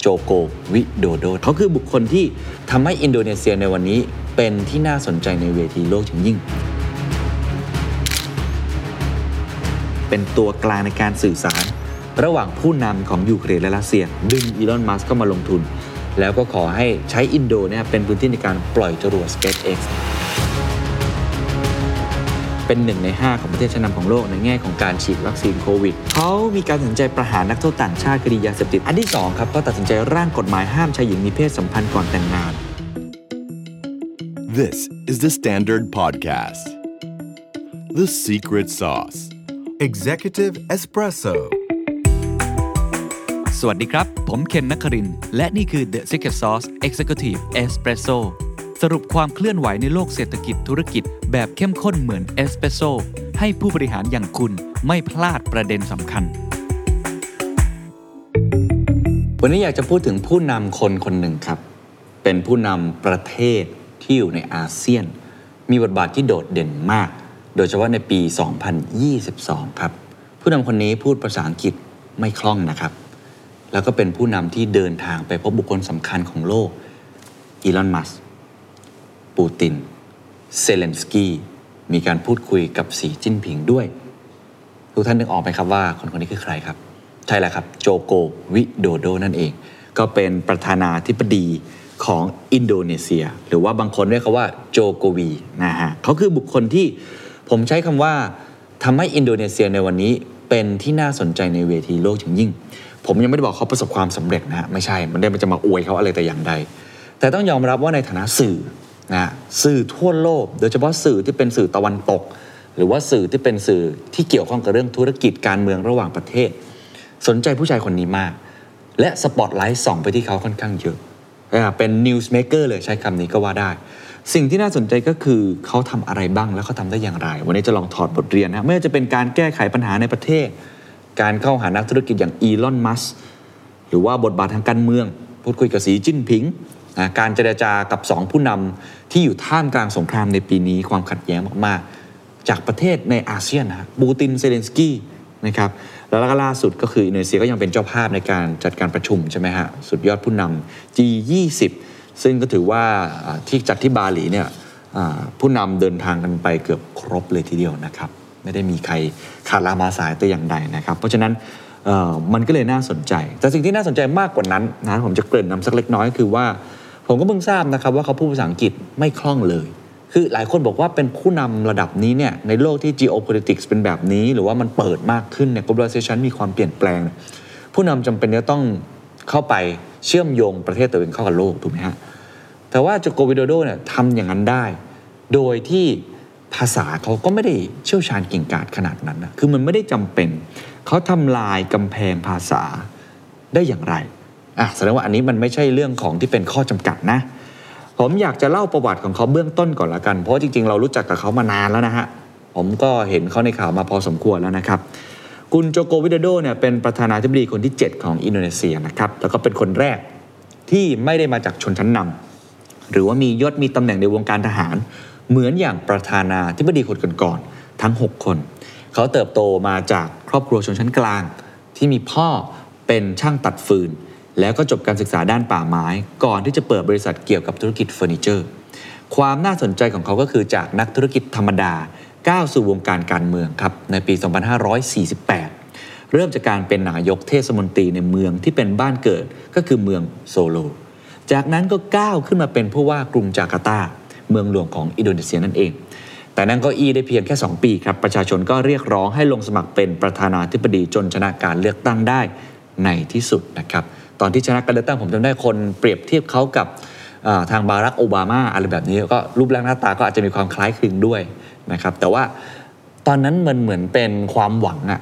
โจโกวิโดโด เขาคือบุคคลที่ทำให้อินโดนีเซียในวันนี้เป็นที่น่าสนใจในเวทีโลกอย่างยิ่ง เป็นตัวกลางในการสื่อสาร ระหว่างผู้นำของยูเครนและรัสเซีย ดึงอีลอน มัสก์เข้ามาลงทุน แล้วก็ขอให้ใช้อินโดเนี่ยเป็นพื้นที่ในการปล่อยจรวด SpaceX เป็นหนึ่งใน 5 ของประเทศชั้นนำของโลกในแง่ของการฉีดวัคซีนโควิดเขามีการตัดสินใจประหารนักโทษต่างชาติคดียาเสพติดอันที่2ครับก็ตัดสินใจร่างกฎหมายห้ามชายหญิงมีเพศสัมพันธ์ก่อนแต่งงาน This is the Standard Podcast. The Secret Sauce. Executive Espresso สวัสดีครับ ผมเคนนักครินทร์และนี่คือ The Secret Sauce Executive Espresso สรุปความเคลื่อนไหวในโลกเศรษฐกิจธุรกิจ แบบเข้มข้นเหมือนเอสเปรสโซให้ผู้บริหารอย่างคุณไม่พลาดประเด็นสำคัญ วันนี้อยากจะพูดถึงผู้นำคนคนหนึ่งครับ เป็นผู้นำประเทศที่อยู่ในอาเซียน มีบทบาทที่โดดเด่นมาก โดยเฉพาะในปี 2022 ครับ ผู้นำคนนี้พูดภาษาอังกฤษไม่คล่องนะครับ แล้วก็เป็นผู้นำที่เดินทางไปพบบุคคลสำคัญของโลกอีลอน มัสก์ ปูติน เซเลนสกี้มีการพูดคุยกับสีจิ้นผิงด้วย ทุกท่านนึกออกไหมครับว่าคนคนนี้คือใครครับ ใช่แล้วครับ โจโกวิโดโดนั่นเอง ก็เป็นประธานาธิบดีของอินโดนีเซีย หรือว่าบางคนเรียกเขาว่าโจโกวีนะฮะเขาคือบุคคลที่ผมใช้คำว่าทำให้อินโดนีเซียในวันนี้เป็นที่น่าสนใจในเวทีโลกอย่างยิ่ง ผมยังไม่ได้บอกเขาประสบความสำเร็จนะฮะไม่ใช่ มันได้มันจะมาอวยเขาอะไรแต่อย่างใด แต่ต้องยอมรับว่าในฐานะสื่อ นะสื่อทั่วโลก โดยเฉพาะสื่อที่เป็นสื่อตะวันตก หรือว่าสื่อที่เป็นสื่อที่เกี่ยวข้องกับเรื่องธุรกิจการเมืองระหว่างประเทศ สนใจผู้ชายคนนี้มาก และสปอตไลท์ส่องไปที่เขาค่อนข้างเยอะเป็น newsmaker เลยใช้คำนี้ก็ว่าได้ สิ่งที่น่าสนใจก็คือเขาทำอะไรบ้างแล้วเขาทำได้อย่างไร วันนี้จะลองถอดบทเรียนนะไม่ว่าจะเป็นการแก้ไขปัญหาในประเทศ การเข้าหานักธุรกิจอย่างอีลอนมัสก์หรือว่าบทบาททางการเมือง พูดคุยกับสีจิ้นผิง นะการเจรจากับสองผู้นำที่อยู่ท่ามกลางสงครามในปีนี้ความขัดแย้งมากๆ จากประเทศในอาเซียนนะปูตินเซเลนสกี้นะครับแล้วก็ล่าสุดก็คืออินโดนีเซียก็ยังเป็นเจ้าภาพในการจัดการประชุมใช่ไหมฮะสุดยอดผู้นำ G20 ซึ่งก็ถือว่าที่จัดที่บาหลีเนี่ยผู้นำเดินทางกันไปเกือบครบเลยทีเดียวนะครับไม่ได้มีใครขาดลามาสายแต่อย่างใดนะครับ เพราะฉะนั้นมันก็เลยน่าสนใจ แต่สิ่งที่น่าสนใจมากกว่านั้นนะผมจะเกริ่นนำสักเล็กน้อยคือว่า ผมก็เพิ่งทราบนะครับว่าเขาพูดภาษาอังกฤษไม่คล่องเลย คือหลายคนบอกว่าเป็นผู้นำระดับนี้เนี่ยในโลกที่ geopolitics เป็นแบบนี้ หรือว่ามันเปิดมากขึ้นเนี่ย globalization มีความเปลี่ยนแปลง ผู้นำจำเป็นจะต้องเข้าไปเชื่อมโยงประเทศตัวเองเข้ากับโลกถูกไหมฮะแต่ว่าโจโกวิโดโดเนี่ยทำอย่างนั้นได้ โดยที่ภาษาเขาก็ไม่ได้เชี่ยวชาญเก่งกาจขนาดนั้นนะคือมันไม่ได้จำเป็น เขาทำลายกำแพงภาษาได้อย่างไร อะแสดงว่าอันนี้มันไม่ใช่เรื่องของที่เป็นข้อจำกัดนะ ผมอยากจะเล่าประวัติของเขาเบื้องต้นก่อนละกัน เพราะจริงๆ เรารู้จักกับเขามานานแล้วนะฮะ ผมก็เห็นเขาในข่าวมาพอสมควรแล้วนะครับคุณโจโกวิดโดเนี่ยเป็นประธานาธิบดีคนที่ 7 ของอินโดนีเซียนะครับแล้วก็เป็นคนแรกที่ไม่ได้มาจากชนชั้นนำหรือว่ามียศมีตำแหน่งในวงการทหาร เหมือนอย่างประธานาธิบดีคนก่อนๆทั้ง 6 คน เขาเติบโตมาจากครอบครัวชนชั้นกลาง ที่มีพ่อเป็นช่างตัดฟืน แล้วก็จบการศึกษาด้านป่าไม้ ก่อนที่จะเปิดบริษัทเกี่ยวกับธุรกิจเฟอร์นิเจอร์ ความน่าสนใจของเขาก็คือจากนักธุรกิจธรรมดาก้าวสู่วงการการเมืองครับในปี 2548 เริ่มจากการเป็นนายกเทศมนตรีในเมืองที่เป็นบ้านเกิดก็คือเมืองโซโล จากนั้นก็ก้าวขึ้นมาเป็นผู้ว่ากรุงจาการ์ตา เมืองหลวงของอินโดนีเซียนั่นเอง แต่นั่งเก็อีได้เพียงแค่ 2 ปีครับประชาชนก็เรียกร้องให้ลงสมัครเป็นประธานาธิบดีจนชนะการเลือกตั้งได้ในที่สุดนะครับ ตอนที่ชนะการเลือกตั้งผมจำได้คนเปรียบเทียบเขากับทางบารักโอบามาอะไรแบบนี้ก็รูปร่างหน้าตาก็อาจจะมีความคล้ายคลึงด้วยนะครับแต่ว่าตอนนั้นมันเหมือนเป็นความหวังอะ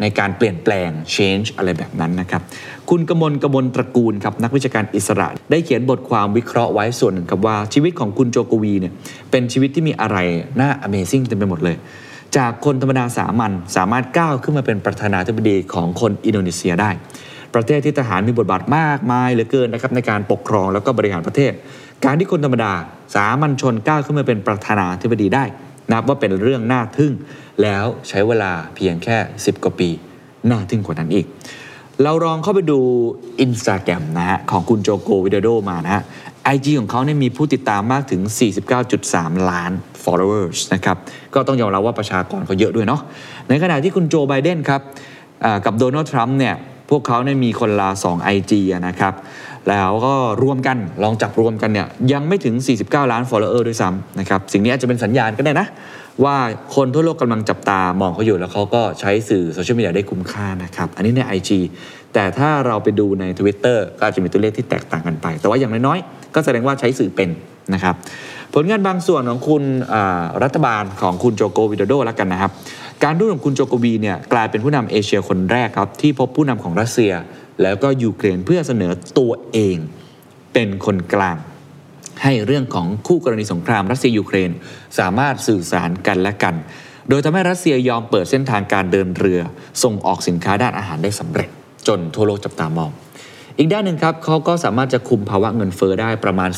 ในการเปลี่ยนแปลง change อะไรแบบนั้นนะครับ คุณกมลกมลตระกูลครับนักวิชาการอิสระ ได้เขียนบทความวิเคราะห์ไว้ส่วนหนึ่งครับว่าชีวิตของคุณโจโกวีเนี่ยเป็นชีวิตที่มีอะไรน่า Amazing เต็มไปหมดเลย จากคนธรรมดาสามัญสามารถก้าวขึ้นมาเป็นประธานาธิบดีของคนอินโดนีเซียได้ ประเทศที่ทหารมีบทบาทมากมายเหลือเกินนะครับในการปกครองแล้วก็บริหารประเทศ การที่คนธรรมดาสามัญชนก้าวขึ้นมาเป็นประธานาธิบดีได้ นับว่าเป็นเรื่องน่าทึ่ง แล้วใช้เวลาเพียงแค่ 10 กว่าปี น่าทึ่งกว่านั้นอีก เราลองเข้าไปดู Instagram นะฮะของคุณโจโกวิดโดมานะฮะ IG ของเขาเนี่ยมีผู้ติดตามมากถึง 49.3 ล้าน followers นะครับ ก็ต้องยอมรับว่าประชากรเขาเยอะด้วยเนาะ ในขณะที่คุณโจไบเดนครับกับโดนัลด์ทรัมป์เนี่ย พวกเขาเนี่ยมีคนละ2 IG อะนะครับ แล้วก็รวมกันลองจับรวมกันเนี่ยยังไม่ถึง 49 ล้าน follower ด้วยซ้ำนะครับ สิ่งนี้อาจจะเป็นสัญญาณก็ได้นะ ว่าคนทั่วโลกกำลังจับตามองเขาอยู่แล้วเขาก็ใช้สื่อโซเชียลมีเดียได้คุ้มค่านะครับ อันนี้ใน IG แต่ถ้าเราไปดูใน Twitter ก็อาจจะมีตัวเลขที่แตกต่างกันไป แต่ว่าอย่างน้อยๆ ก็แสดงว่าใช้สื่อเป็นนะครับ ผลงานบางส่วนของคุณรัฐบาลของคุณโจโกวิโดโดแล้วกันนะครับ การทูตของคุณโจโกวีเนี่ยกลายเป็นผู้นำเอเชียคนแรกครับ ที่พบผู้นำของรัสเซีย แล้วก็ยูเครนเพื่อเสนอตัวเองเป็นคนกลาง ให้เรื่องของคู่กรณีสงครามรัสเซียยูเครนสามารถสื่อสารกันและกัน โดยทำให้รัสเซียยอมเปิดเส้นทางการเดินเรือ ส่งออกสินค้าด้านอาหารได้สำเร็จ จนทั่วโลกจับตามองอีกด้านหนึ่งครับเขาก็สามารถจะคุมภาวะเงินเฟ้อได้ประมาณ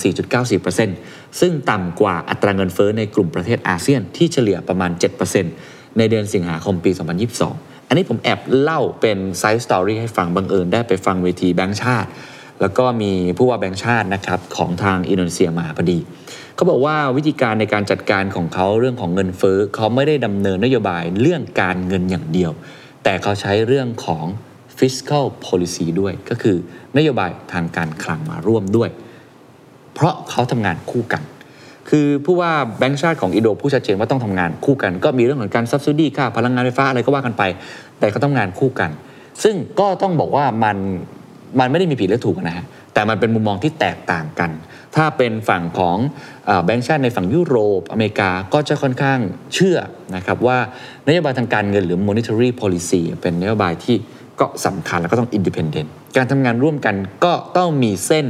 4.94%ซึ่งต่ำกว่าอัตราเงินเฟ้อในกลุ่มประเทศอาเซียนที่เฉลี่ยประมาณ 7% ในเดือนสิงหาคมปี 2022 อันนี้ผมแอบเล่าเป็น side story ให้ฟังบังเอิญได้ไปฟังเวทีแบงค์ชาติ แล้วก็มีผู้ว่าแบงค์ชาตินะครับของทางอินโดนีเซียมาพอดีเขาบอกว่าวิธีการในการจัดการของเขาเรื่องของเงินเฟ้อเขาไม่ได้ดำเนินนโยบายเรื่องการเงินอย่างเดียว แต่เขาใช้เรื่องของ fiscal policy ด้วย ก็คือนโยบายทางการคลังมาร่วมด้วย เพราะเขาทำงานคู่กัน คือผู้ว่าแบงก์ชาติของอินโดผู้ชัดเจนว่าต้องทำงานคู่กัน ก็มีเรื่องของการซับซิดีค่าพลังงานไฟฟ้าอะไรก็ว่ากันไป แต่เขาต้องงานคู่กัน ซึ่งก็ต้องบอกว่ามันมันไม่ได้มีผิดและถูกนะฮะแต่มันเป็นมุมมองที่แตกต่างกัน ถ้าเป็นฝั่งของแบงก์ชาติในฝั่งยุโรป อเมริกาก็จะค่อนข้างเชื่อนะครับว่านโยบายทางการเงินหรือ monetary policy เป็นนโยบายที่ก็สำคัญแล้วก็ต้อง independent การทำงานร่วมกันก็ต้องมีเส้น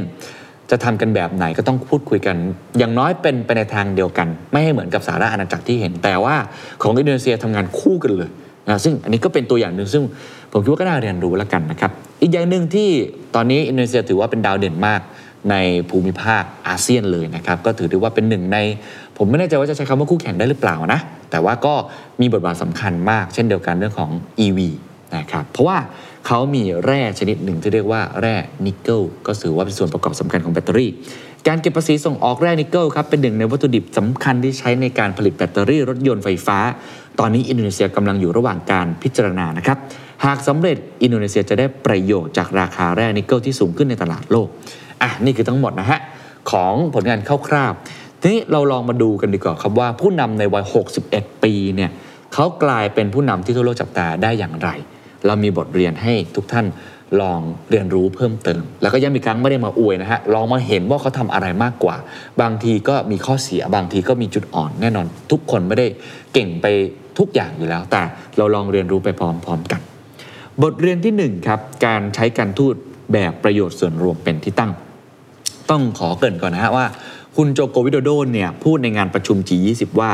จะทำกันแบบไหนก็ต้องพูดคุยกัน อย่างน้อยเป็นไปในทางเดียวกัน ไม่ให้เหมือนกับสหราอาณาจักรที่เห็น แต่ว่าของอินโดนีเซียทำงานคู่กันเลยนะซึ่งอันนี้ก็เป็นตัวอย่างหนึ่งซึ่งผมคิดว่าก็น่าเรียนรู้แล้วกันนะครับ อีกอย่างหนึ่งที่ตอนนี้อินโดนีเซียถือว่าเป็นดาวเด่นมากในภูมิภาคอาเซียนเลยนะครับ ก็ถือได้ว่าเป็นหนึ่งใน ผมไม่แน่ใจว่าจะใช้คำว่าคู่แข่งได้หรือเปล่านะ แต่ว่าก็มีบทบาทสำคัญมาก เช่นเดียวกันเรื่องของ EV นะครับเพราะว่าเขามีแร่ชนิดหนึ่งที่เรียกว่าแร่นิกเกิลก็ถือว่าเป็นส่วนประกอบสำคัญของแบตเตอรี่ การเก็บภาษีส่งออกแร่นิกเกิลครับเป็นหนึ่งในวัตถุดิบสำคัญที่ใช้ในการผลิตแบตเตอรี่รถยนต์ไฟฟ้า ตอนนี้อินโดนีเซียกำลังอยู่ระหว่างการพิจารณานะครับหากสำเร็จอินโดนีเซียจะได้ประโยชน์จากราคาแร่นิกเกิลที่สูงขึ้นในตลาดโลกอะนี่คือทั้งหมดนะฮะของผลงานคร่าวๆทีนี้เราลองมาดูกันดีกว่าครับว่าผู้นำในวัย 61 ปีเนี่ยเขากลายเป็นผู้นำที่ทั่วโลกจับตาได้อย่างไร เรามีบทเรียนให้ทุกท่านลองเรียนรู้เพิ่มเติม แล้วก็ย้ำอีกครั้งไม่ได้มาอวยนะฮะ ลองมาเห็นว่าเขาทำอะไรมากกว่า บางทีก็มีข้อเสีย บางทีก็มีจุดอ่อน แน่นอน ทุกคนไม่ได้เก่งไปทุกอย่างอยู่แล้ว แต่เราลองเรียนรู้ไปพร้อมๆกัน บทเรียนที่หนึ่งครับ การใช้การทูตแบบประโยชน์ส่วนรวมเป็นที่ตั้ง ต้องขอเกรินก่อนนะฮะว่า คุณโจโกวิโดโดเนี่ยพูดในงานประชุม G20 ว่า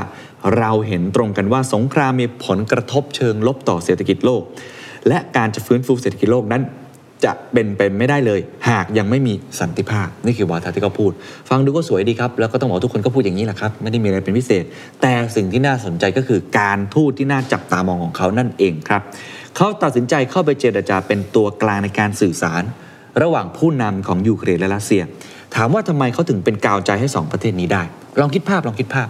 เราเห็นตรงกันว่าสงครามมีผลกระทบเชิงลบต่อเศรษฐกิจโลก และการจะฟื้นฟูเศรษฐกิจโลกนั้น จะเป็นไปไม่ได้เลย หากยังไม่มีสันติภาพ นี่คือวาทที่เขาพูด ฟังดูก็สวยดีครับ แล้วก็ต้องบอกทุกคนก็พูดอย่างนี้แหละครับ ไม่ได้มีอะไรเป็นพิเศษ แต่สิ่งที่น่าสนใจก็คือการทูตที่น่าจับตามองของเขานั่นเองครับเขาตัดสินใจเข้าไปเจรจาเป็นตัวกลางในการสื่อสาร ระหว่างผู้นำของยูเครนและรัสเซีย ถามว่าทำไมเขาถึงเป็นกาวใจให้สองประเทศนี้ได้ ลองคิดภาพลองคิดภาพ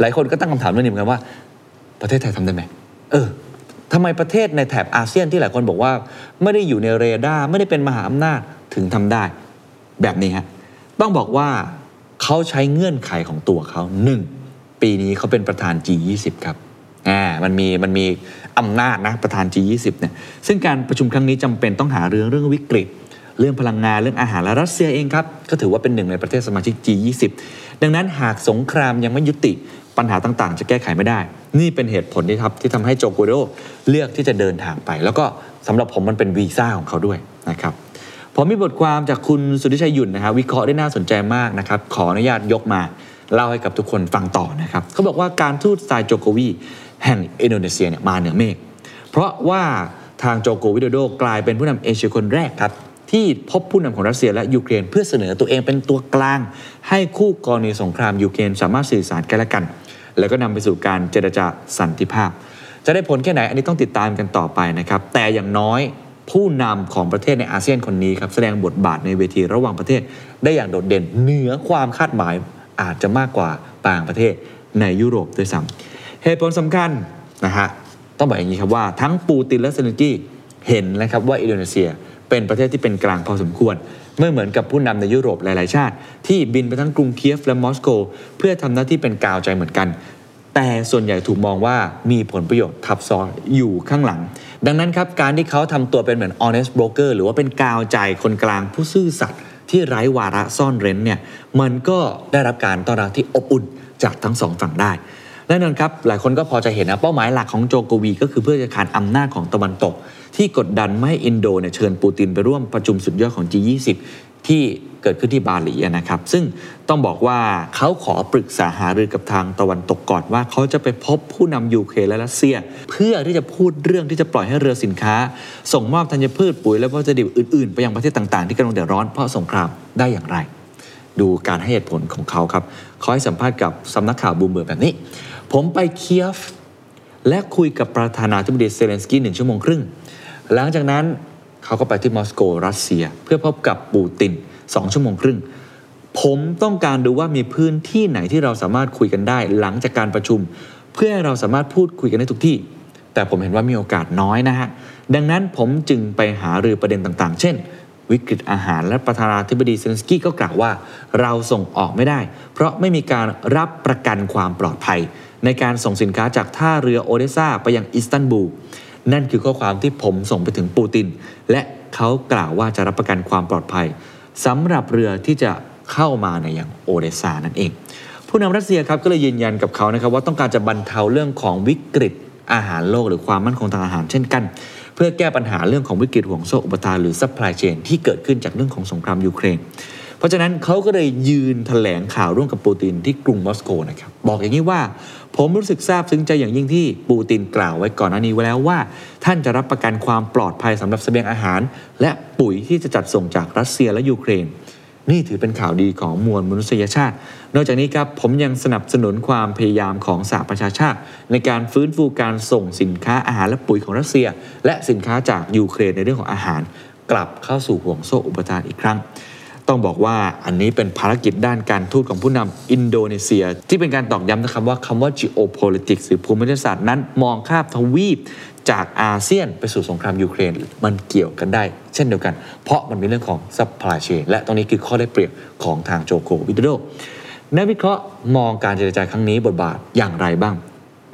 หลายคนก็ตั้งคำถามเรื่องนี้เหมือนกันว่า ประเทศไทยทำได้ไหมเออ ทำไมประเทศในแถบอาเซียนที่หลายคนบอกว่า ไม่ได้อยู่ในเรดาร์ไม่ได้เป็นมหาอำนาจถึงทำได้ แบบนี้ฮะต้องบอกว่าเขาใช้เงื่อนไขของตัวเขาหนึ่งปีนี้เขาเป็นประธาน G20 ครับอ่ามันมีมันมีอำนาจนะประธาน G20 เนี่ยซึ่งการประชุมครั้งนี้จำเป็นต้องหาเรื่องเรื่องวิกฤต เรื่องพลังงานเรื่องอาหารและรัสเซียเองครับ ก็ถือว่าเป็นหนึ่งในประเทศสมาชิก G20 ดังนั้นหากสงครามยังไม่ยุติ ปัญหาต่างๆ จะแก้ไขไม่ได้ นี่เป็นเหตุผลที่ครับที่ทำให้โจโกโดเลือกที่จะเดินทางไป แล้วก็สำหรับผมมันเป็นวีซ่าของเขาด้วยนะครับผมมีบทความจากคุณสุทธิชัยหยุ่นนะครับวิเคราะห์ได้น่าสนใจมากนะครับขออนุญาตยกมาเล่าให้กับทุกคนฟังต่อนะครับเขาบอกว่าการทูตสไตล์โจโกวีแห่งอินโดนีเซียเนี่ยมาเหนือเมฆเพราะว่าทางโจโกวิโดโดกลายเป็นผู้นำเอเชียคนแรกครับที่พบผู้นำของรัสเซียและยูเครนเพื่อเสนอตัวเองเป็นตัวกลาง ให้คู่กรณีสงครามยูเครนสามารถสื่อสารกันและกัน แล้วก็นำไปสู่การเจรจาสันติภาพ จะได้ผลแค่ไหนอันนี้ต้องติดตามกันต่อไปนะครับ แต่อย่างน้อยผู้นำของประเทศในอาเซียนคนนี้ครับแสดงบทบาทในเวทีระหว่างประเทศ ได้อย่างโดดเด่นเหนือความคาดหมายอาจจะมากกว่าต่างประเทศในยุโรปด้วยซ้ำเหตุผลสำคัญนะฮะต้องบอกอย่างนี้ครับว่าทั้งปูตินและเซเลนสกี้เห็นแล้วครับว่าอินโดนีเซีย เป็นประเทศที่เป็นกลางพอสมควร ไม่เหมือนกับผู้นำในยุโรปหลาย ๆ ชาติ ที่บินไปทั้งกรุงเคียฟและมอสโก เพื่อทำหน้าที่เป็นกาวใจเหมือนกัน แต่ส่วนใหญ่ถูกมองว่ามีผลประโยชน์ทับซ้อนอยู่ข้างหลัง ดังนั้นครับการที่เขาทำตัวเป็นเหมือน honest broker หรือว่าเป็นกาวใจคนกลางผู้ซื่อสัตย์ที่ไร้วาระซ่อนเร้นเนี่ยมันก็ได้รับการต้อนรับที่อบอุ่นจากทั้งสองฝั่งได้ แน่นอนครับ หลายคนก็พอจะเห็นนะเป้าหมายหลักของโจโกวี ก็คือเพื่อจะขานอำนาจของตะวันตก ที่กดดันไม่ให้อินโดเนี่ยเชิญปูตินไปร่วมประชุมสุดยอดของ G20 ที่เกิดขึ้นที่บาหลีนะครับ ซึ่งต้องบอกว่าเขาขอปรึกษาหารือกับทางตะวันตกก่อนว่าเขาจะไปพบผู้นำยูเครนและรัสเซีย เพื่อที่จะพูดเรื่องที่จะปล่อยให้เรือสินค้า ส่งมอบธัญพืชปุ๋ยและวัตถุดิบอื่นๆ ไปยังประเทศต่างๆ ที่กำลังเดือดร้อนเพราะสงครามได้อย่างไร ดูการให้เหตุผลของเขาครับเขาให้สัมภาษณ์กับสำนักข่าวบลูมเบิร์กแบบนี้ ผมไปเคียฟ และคุยกับประธานาธิบดีเซเลนสกี้หนึ่งชั่วโมงครึ่ง หลังจากนั้นเขาก็ไปที่มอสโกรัสเซีย เพื่อพบกับปูตินสองชั่วโมงครึ่ง ผมต้องการดูว่ามีพื้นที่ไหนที่เราสามารถคุยกันได้ หลังจากการประชุม เพื่อให้เราสามารถพูดคุยกันได้ทุกที่ แต่ผมเห็นว่ามีโอกาสน้อยนะฮะดังนั้นผมจึงไปหารือประเด็นต่างๆ เช่น วิกฤตอาหารและประธานาธิบดีเซเลนสกี้ก็กล่าวว่า เราส่งออกไม่ได้ เพราะไม่มีการรับประกันความปลอดภัย ในการส่งสินค้าจากท่าเรือโอเดซาไปยังอิสตันบูลนั่นคือข้อความที่ผมส่งไปถึงปูติน และเขากล่าวว่าจะรับประกันความปลอดภัยสำหรับเรือที่จะเข้ามาในอย่างโอเดซานั่นเอง ผู้นำรัสเซียครับก็เลยยืนยันกับเขานะครับว่าต้องการจะบรรเทาเรื่องของวิกฤตอาหารโลกหรือความมั่นคงทางอาหารเช่นกัน เพื่อแก้ปัญหาเรื่องของวิกฤตห่วงโซ่อุปทานหรือ supply chain ที่เกิดขึ้นจากเรื่องของสงครามยูเครน เพราะฉะนั้นเขาก็เลยยืนแถลงข่าวร่วมกับปูตินที่กรุงมอสโกนะครับบอกอย่างนี้ว่า ผมรู้สึกซาบซึ้งใจอย่างยิ่งที่ปูตินกล่าวไว้ก่อนหน้านี้ไว้แล้วว่า ท่านจะรับประกันความปลอดภัยสำหรับเสบียงอาหาร และปุ๋ยที่จะจัดส่งจากรัสเซียและยูเครน นี่ถือเป็นข่าวดีของมวลมนุษยชาติ นอกจากนี้ครับผมยังสนับสนุนความพยายามของสหประชาชาติ ในการฟื้นฟูการส่งสินค้าอาหารและปุ๋ยของรัสเซีย และสินค้าจากยูเครนในเรื่องของอาหาร กลับเข้าสู่ห่วงโซ่อุปทานอีกครั้ง ต้องบอกว่าอันนี้เป็นภารกิจด้านการทูตของผู้นำอินโดนีเซีย ที่เป็นการตอกย้ำนะครับว่าคำว่า geopolitics หรือภูมิรัฐศาสตร์นั้นมองข้ามทวีปจากอาเซียนไปสู่สงครามยูเครนมันเกี่ยวกันได้ เช่นเดียวกัน เพราะมันมีเรื่องของ supply chain และตรงนี้คือข้อได้เปรียบของทางโจโกวิโดโดนักวิเคราะห์มองการเจรจาครั้งนี้บทบาทอย่างไรบ้าง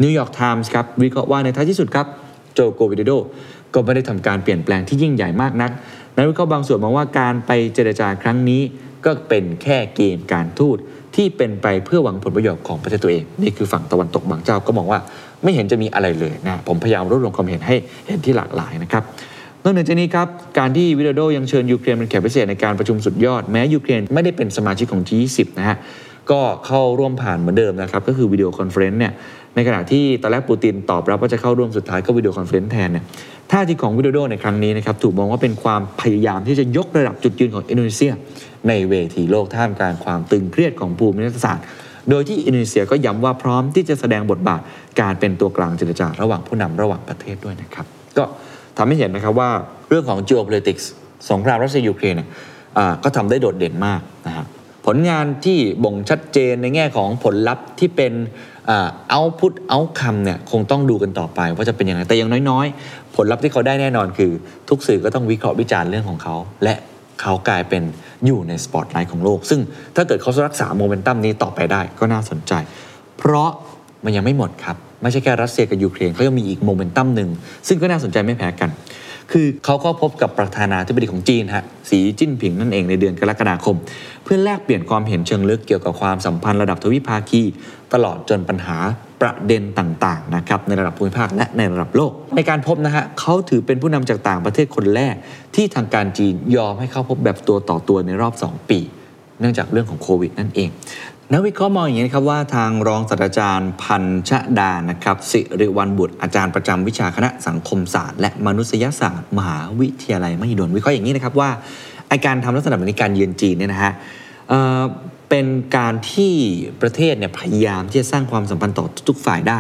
นิวยอร์กไทมส์ครับวิเคราะห์ว่าในท้ายที่สุดครับโจโกวิโดโดก็ไม่ได้ทำการเปลี่ยนแปลงที่ยิ่งใหญ่มากนัก นักวิเคราะห์บางส่วนมองว่าการไปเจรจาครั้งนี้ก็เป็นแค่เกมการทูตที่เป็นไปเพื่อหวังผลประโยชน์ของประเทศตัวเอง นี่คือฝั่งตะวันตกบางเจ้าก็มองว่าไม่เห็นจะมีอะไรเลยนะผมพยายามรวบรวมความเห็นให้เห็นที่หลากหลายนะครับนอกจากนี้ครับการที่วิโดโดยังเชิญยูเครนเป็นแขกพิเศษในการประชุมสุดยอดแม้ยูเครนไม่ได้เป็นสมาชิกของ G20 นะฮะ ก็เข้าร่วมผ่านเหมือนเดิมนะครับก็คือ video conference เนี่ยในขณะที่ตอนแรกปูตินตอบรับว่าจะเข้าร่วมสุดท้ายก็ video conference แทนเนี่ยท่าทีของวิโดโดในครั้งนี้นะครับถูกมองว่าเป็นความพยายามที่จะยกระดับจุดยืนของอินโดนีเซีย ในเวทีโลกท่ามกลางความตึงเครียดของภูมิรัฐศาสตร์ โดยที่อินโดนีเซียก็ย้ำว่าพร้อมที่จะแสดงบทบาทการเป็นตัวกลางเจรจาระหว่างผู้นำระหว่างประเทศด้วยนะครับก็ทำให้เห็นนะครับว่าเรื่องของ geopolitics สงครามรัสเซียยูเครนเนี่ยก็ทำได้โดดเด่นมากนะครับ ผลงานที่บ่งชัดเจนในแง่ของผลลัพธ์ที่เป็นเอาพุทเอาคำเนี่ยคงต้องดูกันต่อไปว่าจะเป็นยังไงแต่อย่างน้อยๆ ผลลัพธ์ที่เขาได้แน่นอนคือ ทุกสื่อก็ต้องวิเคราะห์วิจารณ์เรื่องของเขา และเขากลายเป็นอยู่ในสปอตไลท์ของโลก ซึ่งถ้าเกิดเขารักษาโมเมนตัมนี้ต่อไปได้ก็น่าสนใจ เพราะมันยังไม่หมดครับ ไม่ใช่แค่รัสเซียกับยูเครนเขายังมีอีกโมเมนตัมหนึ่งซึ่งก็น่าสนใจไม่แพ้กัน คือเขาก็พบกับประธานาธิบดีของจีนฮะสีจิ้นผิงนั่นเองในเดือนกรกฎาคม เพื่อแลกเปลี่ยนความเห็นเชิงลึกเกี่ยวกับความสัมพันธ์ระดับทวิภาคี ตลอดจนปัญหาประเด็นต่างๆนะครับในระดับภูมิภาคและในระดับโลก ในการพบนะฮะเขาถือเป็นผู้นำจากต่างประเทศคนแรก ที่ทางการจีนยอมให้เข้าพบแบบตัวต่อตัวในรอบ 2 ปี เนื่องจากเรื่องของโควิดนั่นเอง นักวิเคราะห์มองอย่างนี้นะครับว่าทางรองศาสตราจารย์พันชดานะครับ สิริวัลบุตรอาจารย์ประจำวิชาคณะสังคมศาสตร์และมนุษยศาสตร์ มหาวิทยาลัยมหิดลวิเคราะห์อย่างนี้นะครับว่าไอการทำลักษณะแบบนี้การเยือนจีนเนี่ยนะฮะเป็นการที่ประเทศเนี่ยพยายามที่จะสร้างความสัมพันธ์ต่อทุกฝ่ายได้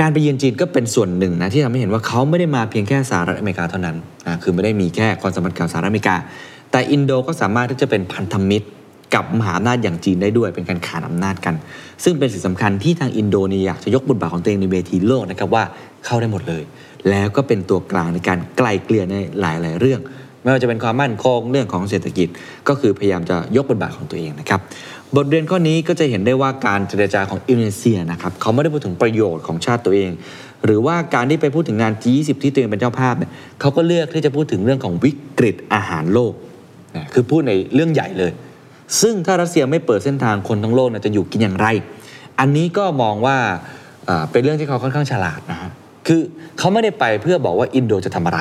การไปเยือนจีนก็เป็นส่วนหนึ่งนะที่ทำให้เห็นว่าเขาไม่ได้มาเพียงแค่สหรัฐอเมริกาเท่านั้นคือไม่ได้มีแค่ความสัมพันธ์กับสหรัฐอเมริกา แต่อินโดก็สามารถที่จะเป็นพันธมิตร กับมหาอำนาจอย่างจีนได้ด้วยเป็นการขานอำนาจกัน ซึ่งเป็นสิ่งสำคัญที่ทางอินโดนีเซียอยากจะยกบทบาทของตัวเองในเวทีโลกนะครับว่าเข้าได้หมดเลย แล้วก็เป็นตัวกลางในการไกลเกลี่ยในหลาย ๆ เรื่อง ไม่ว่าจะเป็นความมั่นคงเรื่องของเศรษฐกิจ ก็คือพยายามจะยกบทบาทของตัวเองนะครับบทเรียนข้อนี้ก็จะเห็นได้ว่าการเจรจาของอินโดนีเซียนะครับเขาไม่ได้พูดถึงประโยชน์ของชาติตัวเอง หรือว่าการที่ไปพูดถึงงาน G20 ที่ตัวเองเป็นเจ้าภาพเนี่ยเขาก็เลือกที่จะพูดถึงเรื่องของวิกฤตอาหารโลกนะคือพูดในเรื่องใหญ่เลย ซึ่งถ้ารัสเซียไม่เปิดเส้นทางคนทั้งโลกจะอยู่กินอย่างไร อันนี้ก็มองว่าเป็นเรื่องที่เขาค่อนข้างฉลาดนะฮะคือเขาไม่ได้ไปเพื่อบอกว่าอินโดจะทำอะไร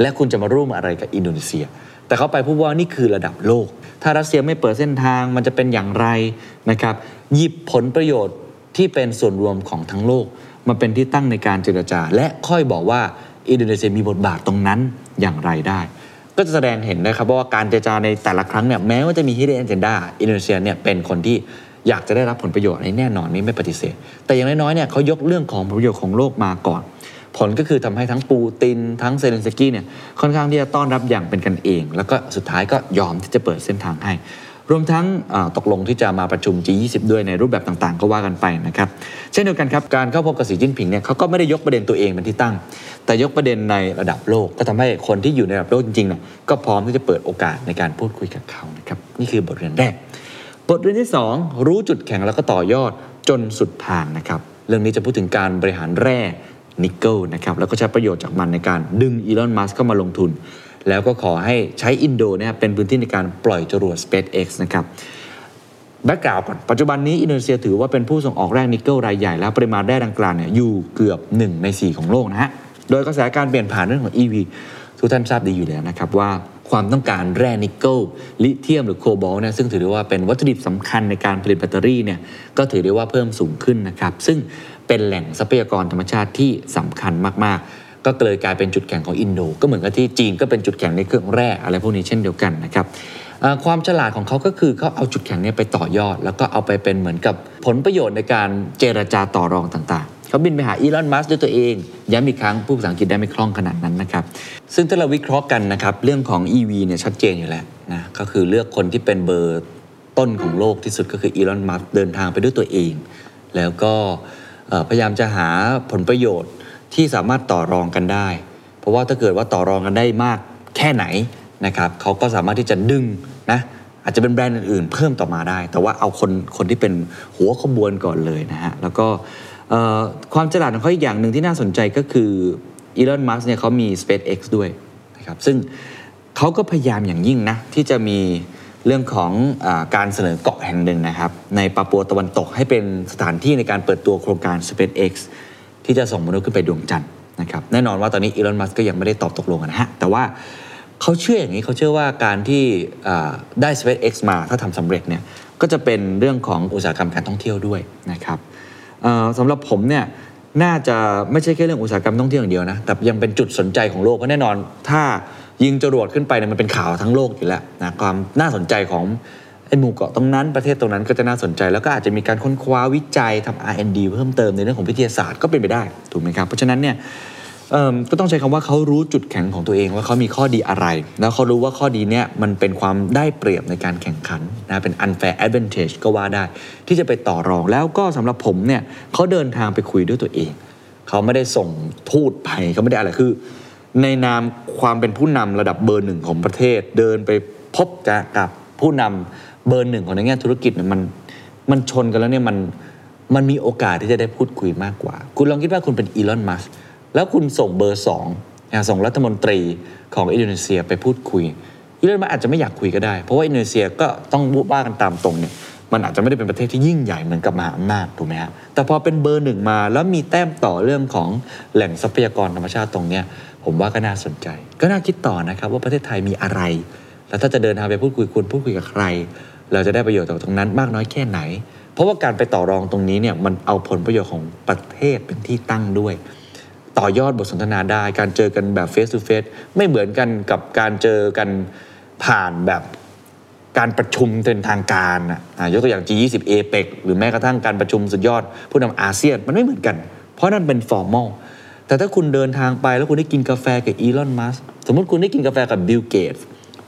และคุณจะมาร่วมอะไรกับอินโดนีเซีย แต่เขาไปพูดว่านี่คือระดับโลก ถ้ารัสเซียไม่เปิดเส้นทางมันจะเป็นอย่างไรนะครับหยิบผลประโยชน์ที่เป็นส่วนรวมของทั้งโลกมาเป็นที่ตั้งในการเจรจา และค่อยบอกว่าอินโดนีเซียมีบทบาทตรงนั้นอย่างไรได้ ก็จะแสดงเห็นนะครับว่าการเจรจาในแต่ละครั้งเนี่ยแม้ว่าจะมี hidden agenda อินโดนีเซียเนี่ยเป็นคนที่อยากจะได้รับผลประโยชน์ในแน่นอนนี่ไม่ปฏิเสธ แต่อย่างน้อยๆเนี่ยเขายกเรื่องของผลประโยชน์ของโลกมาก่อน ผลก็คือทำให้ทั้งปูติน ทั้งเซเลนสกี้เนี่ยค่อนข้างที่จะต้อนรับอย่างเป็นกันเอง แล้วก็สุดท้ายก็ยอมที่จะเปิดเส้นทางให้ รวมทั้งตกลงที่จะมาประชุม G20 ด้วยในรูปแบบต่างๆ ก็ว่ากันไปนะครับเช่นเดียวกันครับการเข้าพบกับสีจิ้นผิงเนี่ยเขาก็ไม่ได้ยกประเด็นตัวเองเป็นที่ตั้ง แต่ยกประเด็นในระดับโลก ก็ทำให้คนที่อยู่ในระดับโลกจริงๆเนี่ยก็พร้อมที่จะเปิดโอกาสในการพูดคุยกับเขานะครับนี่คือบทเรียนแรก บทเรียนที่ 2 รู้จุดแข็งแล้วก็ต่อยอดจนสุดทางนะครับเรื่องนี้จะพูดถึงการบริหารแร่นิกเกิลนะครับแล้วก็ใช้ประโยชน์จากมันในการดึงอีลอนมัสก์เข้ามาลงทุน แล้วก็ขอให้ใช้อินโดนีเซียเป็นพื้นที่ในการปล่อยจรวด SpaceX นะครับ background ก่อน ปัจจุบันนี้อินโดนีเซียถือว่าเป็นผู้ส่งออกแร่นิกเกิลรายใหญ่ แล้วปริมาณแร่ดังกล่าวเนี่ยอยู่เกือบ 1 ใน 4 ของโลกนะฮะ โดยกระแสการเปลี่ยนผ่านเรื่องของ EV ทุกท่านทราบดีอยู่แล้วนะครับว่าความต้องการแร่นิกเกิลลิเธียมหรือโคบอลต์เนี่ยซึ่งถือได้ว่าเป็นวัตถุดิบสำคัญในการผลิตแบตเตอรี่เนี่ยก็ถือได้ว่าเพิ่มสูงขึ้นนะครับซึ่งเป็นแหล่งทรัพยากรธรรมชาติที่สำคัญมากๆ ก็เลยกลายเป็นจุดแข็งของอินโด ก็เหมือนกับที่จีนก็เป็นจุดแข็งในเครื่องแร่อะไรพวกนี้เช่นเดียวกันนะครับความฉลาดของเขาก็คือเขาเอาจุดแข็งนี้ไปต่อยอด แล้วก็เอาไปเป็นเหมือนกับผลประโยชน์ในการเจรจาต่อรองต่างๆ เขาบินไปหาอีลอน มัสก์ด้วยตัวเอง ย้ำอีกครั้งผู้ภาษาอังกฤษได้ไม่คล่องขนาดนั้นนะครับ ซึ่งถ้าเราวิเคราะห์กันนะครับ เรื่องของ EV เนี่ยชัดเจนอยู่แล้วนะก็คือเลือกคนที่เป็นเบอร์ต้นของโลกที่สุดก็คืออีลอน มัสก์เดินทางไปด้วยตัวเอง แล้วก็พยายามจะหาผลประโยชน์ ที่สามารถต่อรองกันได้ เพราะว่าถ้าเกิดว่าต่อรองกันได้มากแค่ไหนนะครับเขาก็สามารถที่จะดึงนะอาจจะเป็นแบรนด์อื่นๆเพิ่มต่อมาได้ แต่ว่าเอาคนคนที่เป็นหัวขบวนก่อนเลยนะฮะแล้วก็ความฉลาดของเขาอีกอย่างหนึ่งที่น่าสนใจก็คืออีลอนมัสเนี่ยเขามี SpaceX ด้วยนะครับซึ่งเขาก็พยายามอย่างยิ่งนะ ที่จะมีเรื่องของอการเสนอเกาะแห่งหนึ่งนะครับ ในปาปัวตะวันตกให้เป็นสถานที่ในการเปิดตัวโครงการ SpaceX ที่จะส่งมนุษย์ขึ้นไปดวงจันทร์นะครับแน่นอนว่าตอนนี้อีลอนมัสก์ก็ยังไม่ได้ตอบตกลงกันะฮะแต่ว่าเขาเชื่ออย่างนี้เขาเชื่อว่าการที่ได้ SpaceX มาถ้าทำสำเร็จเนี่ยก็จะเป็นเรื่องของอุตสาหกรรมการท่องเที่ยวด้วยนะครับสำหรับผมเนี่ยน่าจะไม่ใช่แค่เรื่องอุตสาหกรรมท่องเที่ยวอย่างเดียวนะแต่ยังเป็นจุดสนใจของโลกเพราะแน่นอน ถ้ายิงจรวดขึ้นไปเนี่ยมันเป็นข่าวทั้งโลกอยู่แล้วนะความน่าสนใจของ ไอหมู่เกาะตรงนั้นประเทศตรงนั้นก็จะน่าสนใจ แล้วก็อาจจะมีการค้นคว้าวิจัยทำ R&D เพิ่มเติมในเรื่องของวิทยาศาสตร์ก็เป็นไปได้ถูกไหมครับ เพราะฉะนั้นเนี่ยก็ต้องใช้คำว่าเขารู้จุดแข็งของตัวเองว่าเขามีข้อดีอะไร แล้วเขารู้ว่าข้อดีเนี่ยมันเป็นความได้เปรียบในการแข่งขันนะเป็น unfair advantage ก็ว่าได้ ที่จะไปต่อรองแล้วก็สำหรับผมเนี่ยเขาเดินทางไปคุยด้วยตัวเอง เขาไม่ได้ส่งทูตไปเขาไม่ได้อะไรคือ ในนามความเป็นผู้นำระดับเบอร์หนึ่งของประเทศ เดินไปพบกับผู้นำ เบอร์หนึ่งของในแง่ธุรกิจเนี่ยมันมันชนกันแล้วเนี่ยมันมันมีโอกาสที่จะได้พูดคุยมากกว่า คุณลองคิดว่าคุณเป็นอีลอนมัสแล้วคุณส่งเบอร์สองส่งรัฐมนตรีของอินโดนีเซียไปพูดคุยอีลอนมัสอาจจะไม่อยากคุยก็ได้ เพราะว่าอินโดนีเซียก็ต้องว่ากันตามตรงเนี่ยมันอาจจะไม่ได้เป็นประเทศที่ยิ่งใหญ่เหมือนกับมหาอำนาจถูกไหมฮะแต่พอเป็นเบอร์หนึ่งมาแล้วมีแต้มต่อเรื่องของแหล่งทรัพยากรธรรมชาติตรงเนี้ยผมว่าก็น่าสนใจ ก็น่าคิดต่อนะครับว่าประเทศไทยมีอะไร แล้วถ้าจะเดินทางไปพูดคุยควรพูดคุยกับใคร เราจะได้ประโยชน์จากตรงนั้นมากน้อยแค่ไหน เพราะว่าการไปต่อรองตรงนี้เนี่ยมันเอาผลประโยชน์ของประเทศเป็นที่ตั้งด้วย ต่อยอดบทสนทนาได้ การเจอกันแบบ face to face ไม่เหมือนกันกับการเจอกันผ่านแบบการประชุมเป็นทางการนะอะยกตัวอย่าง G20 APEC หรือแม้กระทั่งการประชุมสุดยอด ผู้นำอาเซียนมันไม่เหมือนกัน เพราะนั่นเป็น formal แต่ถ้าคุณเดินทางไปแล้วคุณได้กินกาแฟกับอีลอนมัสก์สมมติคุณได้กินกาแฟกับบิลเกตส์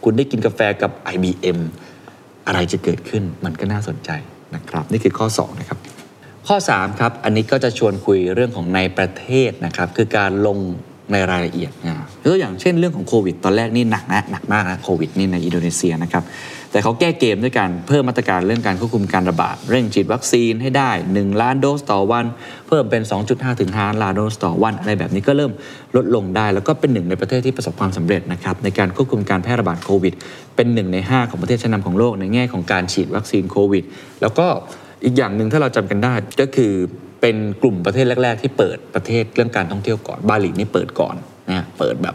คุณได้กินกาแฟกับ IBM อะไรจะเกิดขึ้นมันก็น่าสนใจนะครับ นี่คือข้อ 2 นะครับ ข้อ 3 ครับ อันนี้ก็จะชวนคุยเรื่องของในประเทศนะครับ คือการลง ในรายละเอียดนะยกตัวอย่างเช่นเรื่องของโควิดตอนแรกนี่หนักนะหนักมากนะโควิดนี่ในอินโดนีเซียนะครับแต่เขาแก้เกมด้วยการเพิ่มมาตรการเรื่องการควบคุมการระบาด เร่งฉีดวัคซีนให้ได้ 1 ล้านโดสต่อวัน เพิ่มเป็น 2.5 ถึง 5 ล้านโดสต่อวันอะไรแบบนี้ก็เริ่มลดลงได้ แล้วก็เป็นหนึ่งในประเทศที่ประสบความสำเร็จนะครับในการควบคุมการแพร่ระบาดโควิด เป็นหนึ่งใน 5 ของประเทศชั้นนำของโลกในแง่ของการฉีดวัคซีนโควิด แล้วก็อีกอย่างหนึ่งถ้าเราจำกันได้ก็คือ เป็นกลุ่มประเทศแรก ๆ ที่เปิดประเทศเรื่องการท่องเที่ยวก่อนบาหลีนี่เปิดก่อนนะเปิดแบบ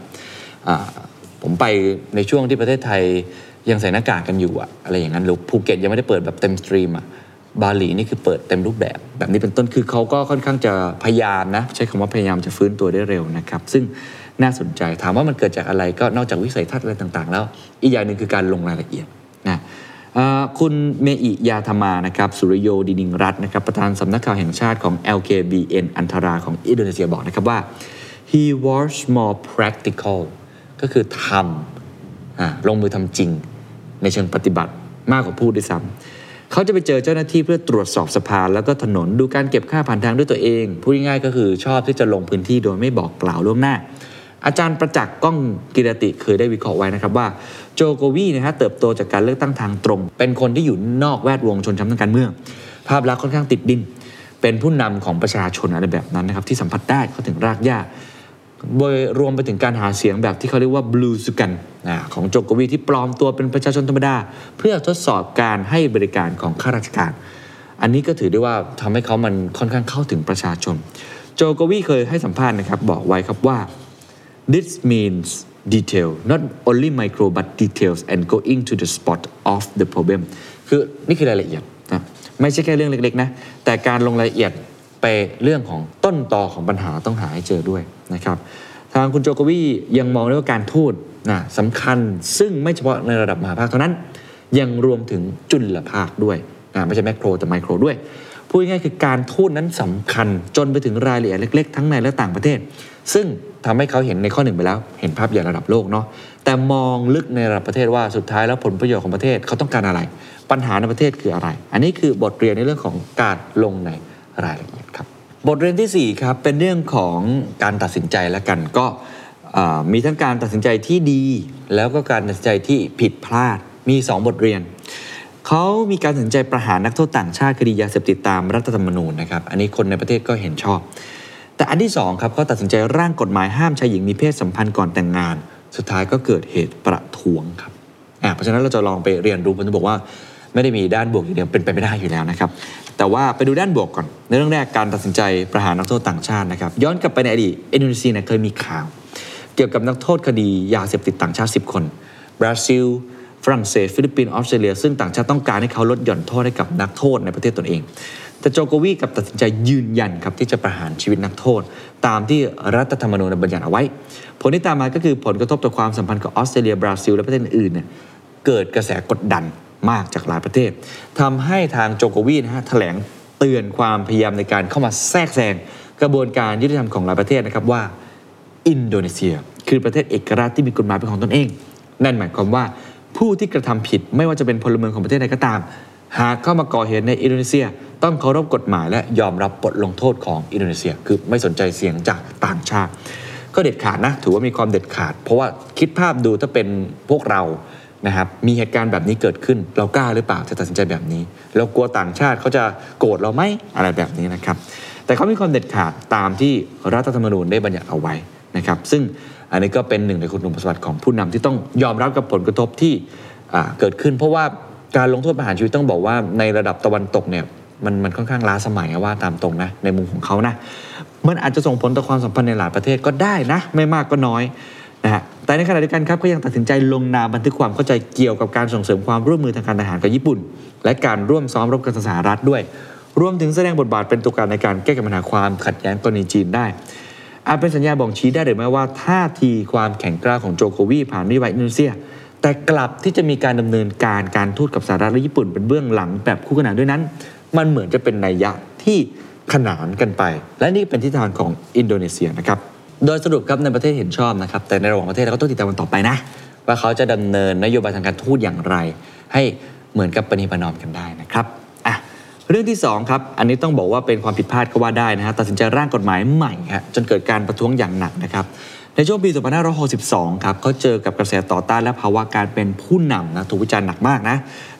ผมไปในช่วงที่ประเทศไทยยังใส่หน้ากากกันอยู่อะอะไรอย่างนั้นหรือภูเก็ตยังไม่ได้เปิดแบบเต็ม steam อะบาหลีนี่คือเปิดเต็มรูปแบบ แบบนี้เป็นต้นคือเขาก็ค่อนข้างจะพยายามนะ ใช้คำว่าพยายามจะฟื้นตัวได้เร็วนะครับ ซึ่งน่าสนใจถามว่ามันเกิดจากอะไรก็นอกจากวิสัยทัศน์อะไรต่างๆ แล้ว อีกอย่างหนึ่งคือการลงรายละเอียดนะ คุณเมอิยาธมานะครับสุริโยดินิงรัตน์นะครับประธานสำนักข่าวแห่งชาติของ LKBN อันทราของอินโดนีเซียบอกนะครับว่า he was more practical ก็คือทำอลงมือทำจริงในเชิงปฏิบัติมากกว่าพูดด้วยซ้ำเขาจะไปเจอเจ้าหน้าที่เพื่อตรวจสอบสะพานแล้วก็ถนนดูการเก็บค่าผ่านทางด้วยตัวเอง พูดง่ายๆก็คือชอบที่จะลงพื้นที่โดยไม่บอกกล่าวล่วงหน้า อาจารย์ประจักษ์ก้องกิรติเคยได้วิเคราะห์ไว้นะครับว่าโจโกวีนะฮะเติบโตจากการเลือกตั้งทางตรง เป็นคนที่อยู่นอกแวดวงชนชั้นทางการเมือง ภาพลักษณ์ค่อนข้างติดดิน เป็นผู้นำของประชาชนอะไรแบบนั้นนะครับที่สัมผัสได้เขาถึงรากหญ้าโดยรวมไปถึงการหาเสียงแบบที่เขาเรียกว่าบลูสกันของโจโกวีที่ปลอมตัวเป็นประชาชนธรรมดา เพื่อทดสอบการให้บริการของข้าราชการ อันนี้ก็ถือได้ว่าทำให้เขามันค่อนข้างเข้าถึงประชาชน โจโกวีเคยให้สัมภาษณ์นะครับบอกไว้ครับว่า This means detail not only micro but details and going to the spot of the problem คือนี่คือรายละเอียดนะไม่ใช่แค่เรื่องเล็กๆนะแต่การลงรายละเอียดไปเรื่องของต้นตอของปัญหาต้องหาให้เจอด้วยนะครับทางคุณโจโกวียังมองด้วยว่าการทูตนะสำคัญซึ่งไม่เฉพาะในระดับมหาภาคเท่านั้น ยังรวมถึงจุลภาคด้วยนะไม่ใช่แมกโรแต่ไมโครด้วย พูดง่ายคือการทูตนั้นสำคัญ จนไปถึงรายละเอียดเล็ก ๆ ทั้งในและต่างประเทศ ซึ่งทำให้เขาเห็นในข้อหนึ่งไปแล้ว เห็นภาพใหญ่ระดับโลกเนาะแต่มองลึกในระดับประเทศว่าสุดท้ายแล้วผลประโยชน์ของประเทศเขาต้องการอะไร ปัญหาในประเทศคืออะไร อันนี้คือบทเรียนในเรื่องของการลงในรายละเอียดครับบทเรียนที่4ครับเป็นเรื่องของการตัดสินใจแล้วกันก็มีทั้งการตัดสินใจที่ดี แล้วก็การตัดสินใจที่ผิดพลาดมี 2 บทเรียน เขามีการตัดสินใจประหารนักโทษต่างชาติคดียาเสพติดตามรัฐธรรมนูญนะครับ อันนี้คนในประเทศก็เห็นชอบ แต่อันที่สองครับเขาตัดสินใจร่างกฎหมายห้ามชายหญิงมีเพศสัมพันธ์ก่อนแต่งงาน สุดท้ายก็เกิดเหตุประท้วงครับอะเพราะฉะนั้นเราจะลองไปเรียนรู้ผมจะบอกว่าไม่ได้มีด้านบวกอย่างเดียวเป็นไปไม่ได้อยู่แล้วนะครับ แต่ว่าไปดูด้านบวกก่อน ในเรื่องแรกการตัดสินใจประหารนักโทษต่างชาตินะครับ ย้อนกลับไปในอดีตอินโดนีเซียเนี่ยเคยมีข่าว เกี่ยวกับนักโทษคดียาเสพติดต่างชาติ 10 คนบราซิล ฝรั่งเศสฟิลิปปินส์ออสเตรเลียซึ่งต่างชาติต้องการให้เขาลดหย่อนโทษให้กับนักโทษในประเทศตนเอง แต่โจโกวีกลับตัดสินใจยืนยันครับที่จะประหารชีวิตนักโทษ ตามที่รัฐธรรมนูญบัญญัติเอาไว้ ผลที่ตามมาก็คือผลกระทบต่อความสัมพันธ์กับออสเตรเลียบราซิลและประเทศอื่นเนี่ยเกิดกระแสกดดันมากจากหลายประเทศทำให้ทางโจโกวีนะฮะแถลงเตือนความพยายามในการเข้ามาแทรกแซงกระบวนการยุติธรรมของหลายประเทศนะครับว่า อินโดนีเซีย คือประเทศเอกราชที่มีกฎหมายเป็นของตนเอง นั่นหมายความว่า ผู้ที่กระทำผิดไม่ว่าจะเป็นพลเมืองของประเทศใดก็ตาม หากเข้ามาก่อเหตุในอินโดนีเซีย ต้องเคารพกฎหมายและยอมรับบทลงโทษของอินโดนีเซีย คือไม่สนใจเสียงจากต่างชาติ ก็เด็ดขาดนะ ถือว่ามีความเด็ดขาด เพราะว่าคิดภาพดูถ้าเป็นพวกเรานะครับมีเหตุการณ์แบบนี้เกิดขึ้น เรากล้าหรือเปล่าจะตัดสินใจแบบนี้ เรากลัวต่างชาติเขาจะโกรธเราไหมอะไรแบบนี้นะครับ แต่เขามีความเด็ดขาดตามที่รัฐธรรมนูญได้บัญญัติเอาไว้นะครับ ซึ่ง อันนี้ก็เป็นหนึ่งในคุณสมบัติของผู้นำที่ต้องยอมรับกับผลกระทบที่เกิดขึ้น เพราะว่าการลงโทษประหารชีวิตต้องบอกว่าในระดับตะวันตกเนี่ยมันมันค่อนข้างล้าสมัยว่าตามตรงนะในมุมของเขานะมันอาจจะส่งผลต่อความสัมพันธ์ในหลายประเทศก็ได้นะ ไม่มากก็น้อยนะฮะแต่ในขณะเดียวกันครับก็ยังตัดสินใจลงนามบันทึกความเข้าใจเกี่ยวกับการส่งเสริมความร่วมมือทางการทหารกับญี่ปุ่น และการร่วมซ้อมรบกับสหรัฐด้วย รวมถึงแสดงบทบาทเป็นตัวการในการแก้ไขปัญหาความขัดแย้งกรณีจีนได้ อาจเป็นสัญญาบ่งชี้ได้หรือไม่ว่าท่าทีความแข็งกร้าวของโจโควีผ่านนโยบายอินโดนีเซีย แต่กลับที่จะมีการดำเนินการการทูตกับสหรัฐและญี่ปุ่นเป็นเบื้องหลังแบบคู่ขนานด้วยนั้น มันเหมือนจะเป็นนัยยะที่ขนานกันไป และนี่เป็นทิศทางของอินโดนีเซียนะครับโดยสรุปครับในประเทศเห็นชอบนะครับแต่ในระหว่างประเทศเราก็ต้องติดตามกันต่อไปนะ ว่าเขาจะดำเนินนโยบายทางการทูตอย่างไร ให้เหมือนกับปณิประนอมกันได้นะครับ เรื่องที่สองครับ อันนี้ต้องบอกว่าเป็นความผิดพลาดก็ว่าได้นะฮะ ตัดสินใจร่างกฎหมายใหม่ฮะจนเกิดการประท้วงอย่างหนักนะครับ ในช่วงปี 2562 ครับเขาเจอกับกระแสต่อต้านและภาวะการเป็นผู้นำนะ ถูกวิจารณ์หนักมากนะ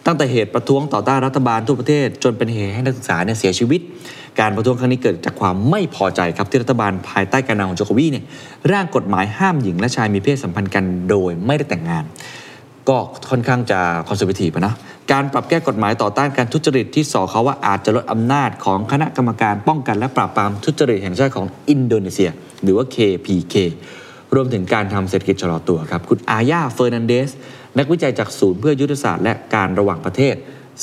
ตั้งแต่เหตุประท้วงต่อต้านรัฐบาลทั่วประเทศ จนเป็นเหตุให้นักศึกษาเนี่ยเสียชีวิต การประท้วงครั้งนี้เกิดจากความไม่พอใจครับที่รัฐบาลภายใต้การนำของโจโควีเนี่ยร่างกฎหมายห้ามหญิงและชายมีเพศสัมพันธ์กันโดยไม่ได้แต่งงาน ก็ค่อนข้างจะคอนเซอร์วทีฟนะการปรับแก้กฎหมายต่อต้านการทุจริตที่สอเขาว่าอาจจะลดอำนาจของคณะกรรมการป้องกันและปราบปรามทุจริตแห่งชาติของอินโดนีเซีย หรือว่า KPK รวมถึงการทำเศรษฐกิจชะลอตัวครับ คุณอาญาเฟอร์นันเดส นักวิจัยจากศูนย์เพื่อยุทธศาสตร์และการระหว่างประเทศ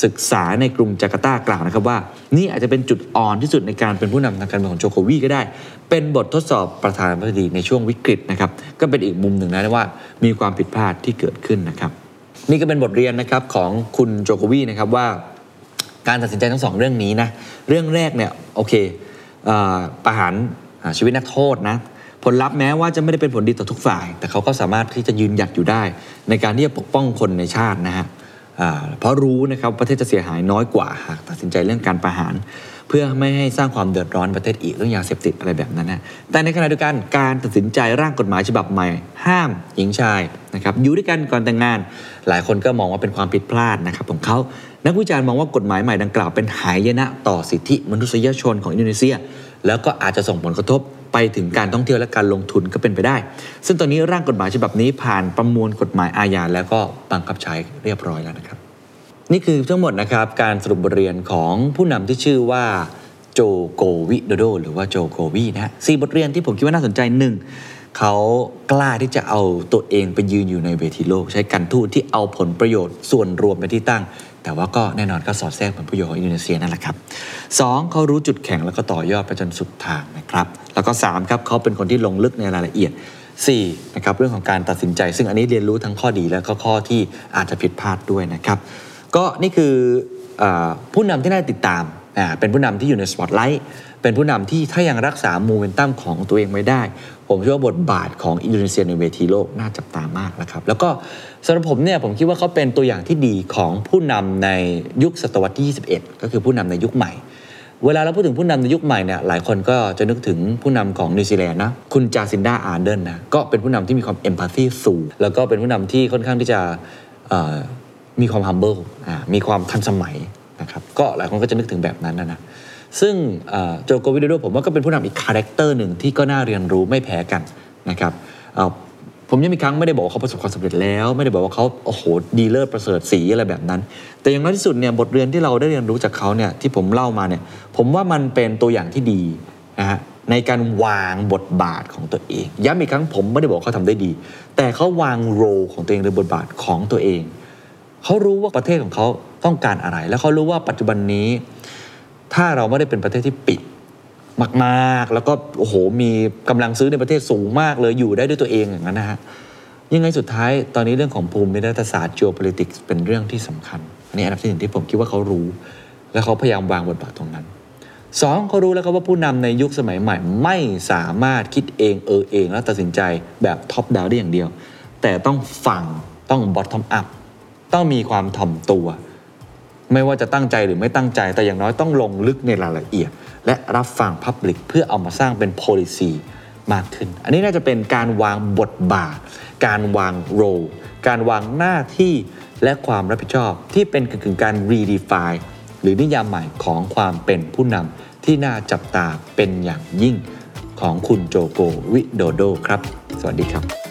ศึกษาในกรุงจาการ์ตากล่าวนะครับว่า นี่อาจจะเป็นจุดอ่อนที่สุดในการเป็นผู้นำทางการเมืองของโจโควีก็ได้ เป็นบททดสอบประธานาธิบดีในช่วงวิกฤตนะครับก็เป็นอีกมุมหนึ่งนะว่ามีความผิดพลาดที่เกิดขึ้นนะครับ นี่ก็เป็นบทเรียนนะครับของคุณโจโควีนะครับว่า การตัดสินใจทั้งสองเรื่องนี้นะเรื่องแรกเนี่ยโอเคเออประหารชีวิตนักโทษนะผลลัพธ์แม้ว่าจะไม่ได้เป็นผลดีต่อทุกฝ่าย แต่เขาก็สามารถที่จะยืนหยัดอยู่ได้ ในการที่จะปกป้องคนในชาตินะฮะ เพราะรู้นะครับประเทศจะเสียหายน้อยกว่าหากตัดสินใจเรื่องการประหาร เพื่อไม่ให้สร้างความเดือดร้อนประเทศอีกเรื่องยาเสพติดอะไรแบบนั้นนะแต่ในขณะเดียวกันการตัดสินใจร่างกฎหมายฉบับใหม่ ห้ามหญิงชายนะครับอยู่ด้วยกันก่อนแต่งงาน หลายคนก็มองว่าเป็นความผิดพลาดนะครับของเขานักวิจารณ์มองว่ากฎหมายใหม่ดังกล่าวเป็นหายนะต่อสิทธิมนุษยชนของอินโดนีเซีย แล้วก็อาจจะส่งผลกระทบ ไปถึงการท่องเที่ยวและการลงทุนก็เป็นไปได้ ซึ่งตอนนี้ร่างกฎหมายฉบับนี้ผ่านประมวลกฎหมายอาญาแล้วก็บังคับใช้เรียบร้อยแล้วนะครับ นี่คือทั้งหมดนะครับการสรุปบทเรียนของผู้นำที่ชื่อว่าโจโกวิโดโด หรือว่าโจโกวีนะฮะสี่บทเรียนที่ผมคิดว่าน่าสนใจหนึ่งเขากล้าที่จะเอาตัวเองไปยืนอยู่ในเวทีโลก ใช้การทูตที่เอาผลประโยชน์ส่วนรวมเป็นที่ตั้ง แต่ว่าก็แน่นอนก็สอดแทรกผลประโยชน์ของอินโดนีเซียนั่นแหละครับ สองเขารู้จุดแข็งแล้วก็ต่อยอดไปจนสุดทางนะครับ แล้วก็สามครับเขาเป็นคนที่ลงลึกในรายละเอียด4นะครับเรื่องของการตัดสินใจ ซึ่งอันนี้เรียนรู้ทั้งข้อดีและก็ข้อที่อาจจะผิดพลาดด้วยนะครับ ก็นี่คืออผู้นำที่น่าติดตาม เป็นผู้นำที่อยู่ในสปอตไลท์เป็นผู้นำที่ถ้ายังรักษาโมเมนตัมของตัวเองไว้ได้ ผมเชื่อว่าบทบาทของอินโดนีเซียในเวทีโลกน่าจับตามากนะครับ แล้วก็สำหรับผมเนี่ยผมคิดว่าเขาเป็นตัวอย่างที่ดีของผู้นำในยุคศตวรรษที่ 21 ก็คือผู้นำในยุคใหม่ เวลาเราพูดถึงผู้นำในยุคใหม่เนี่ยหลายคนก็จะนึกถึงผู้นำของนิวซีแลนด์นะคุณจาซินดาอาร์เดนนะก็เป็นผู้นำที่มีความ empathy สูง แล้วก็เป็นผู้นำที่ค่อนข้างที่จะมีความ humble อ่ามีความทันสมัยนะครับก็หลายคนก็จะนึกถึงแบบนั้นนะนะซึ่งโจโกวิโดโดผมว่าก็เป็นผู้นำอีก character หนึ่งที่ก็น่าเรียนรู้ไม่แพ้กันนะครับ ผมย้ำอีกครั้งไม่ได้บอกว่าเขาประสบความสำเร็จแล้ว ไม่ได้บอกว่าเขาโอ้โหดีเลิศประเสริฐศรีอะไรแบบนั้น แต่อย่างน้อยที่สุดเนี่ยบทเรียนที่เราได้เรียนรู้จากเขาเนี่ยที่ผมเล่ามาเนี่ยผมว่ามันเป็นตัวอย่างที่ดีนะฮะในการวางบทบาทของตัวเอง ย้ำอีกครั้งผมไม่ได้บอกเขาทำได้ดี แต่เขาวางโรของตัวเองหรือบทบาทของตัวเอง เขารู้ว่าประเทศของเขาต้องการอะไร แล้วเขารู้ว่าปัจจุบันนี้ ถ้าเราไม่ได้เป็นประเทศที่ปิด มาก ๆ แล้วก็โอ้โหมีกำลังซื้อในประเทศสูงมากเลยอยู่ได้ด้วยตัวเองอย่างนั้นนะฮะยังไงสุดท้ายตอนนี้เรื่องของภูมิรัฐศาสตร์ geopolitics เป็นเรื่องที่สำคัญอันนี้อันดับที่หนึ่งที่ผมคิดว่าเขารู้ และเขาพยายามวางบทบาทตรงนั้นสองเขารู้แล้วครับว่าผู้นำในยุคสมัยใหม่ ไม่สามารถคิดเองเออเอง แล้วตัดสินใจแบบท็อปดาวได้อย่างเดียว แต่ต้องฟังต้อง bottom up ต้องมีความถ่อมตัว ไม่ว่าจะตั้งใจหรือไม่ตั้งใจแต่อย่างน้อยต้องลงลึกในรายละเอียด และรับฟัง Public เพื่อเอามาสร้างเป็น policy มากขึ้น อันนี้น่าจะเป็นการวางบทบาท การวาง role การวางหน้าที่และความรับผิดชอบที่เป็นกึ่งการ redefine หรือนิยามใหม่ของความเป็นผู้นำที่น่าจับตาเป็นอย่างยิ่งของคุณโจโกวิโดโดครับ สวัสดีครับ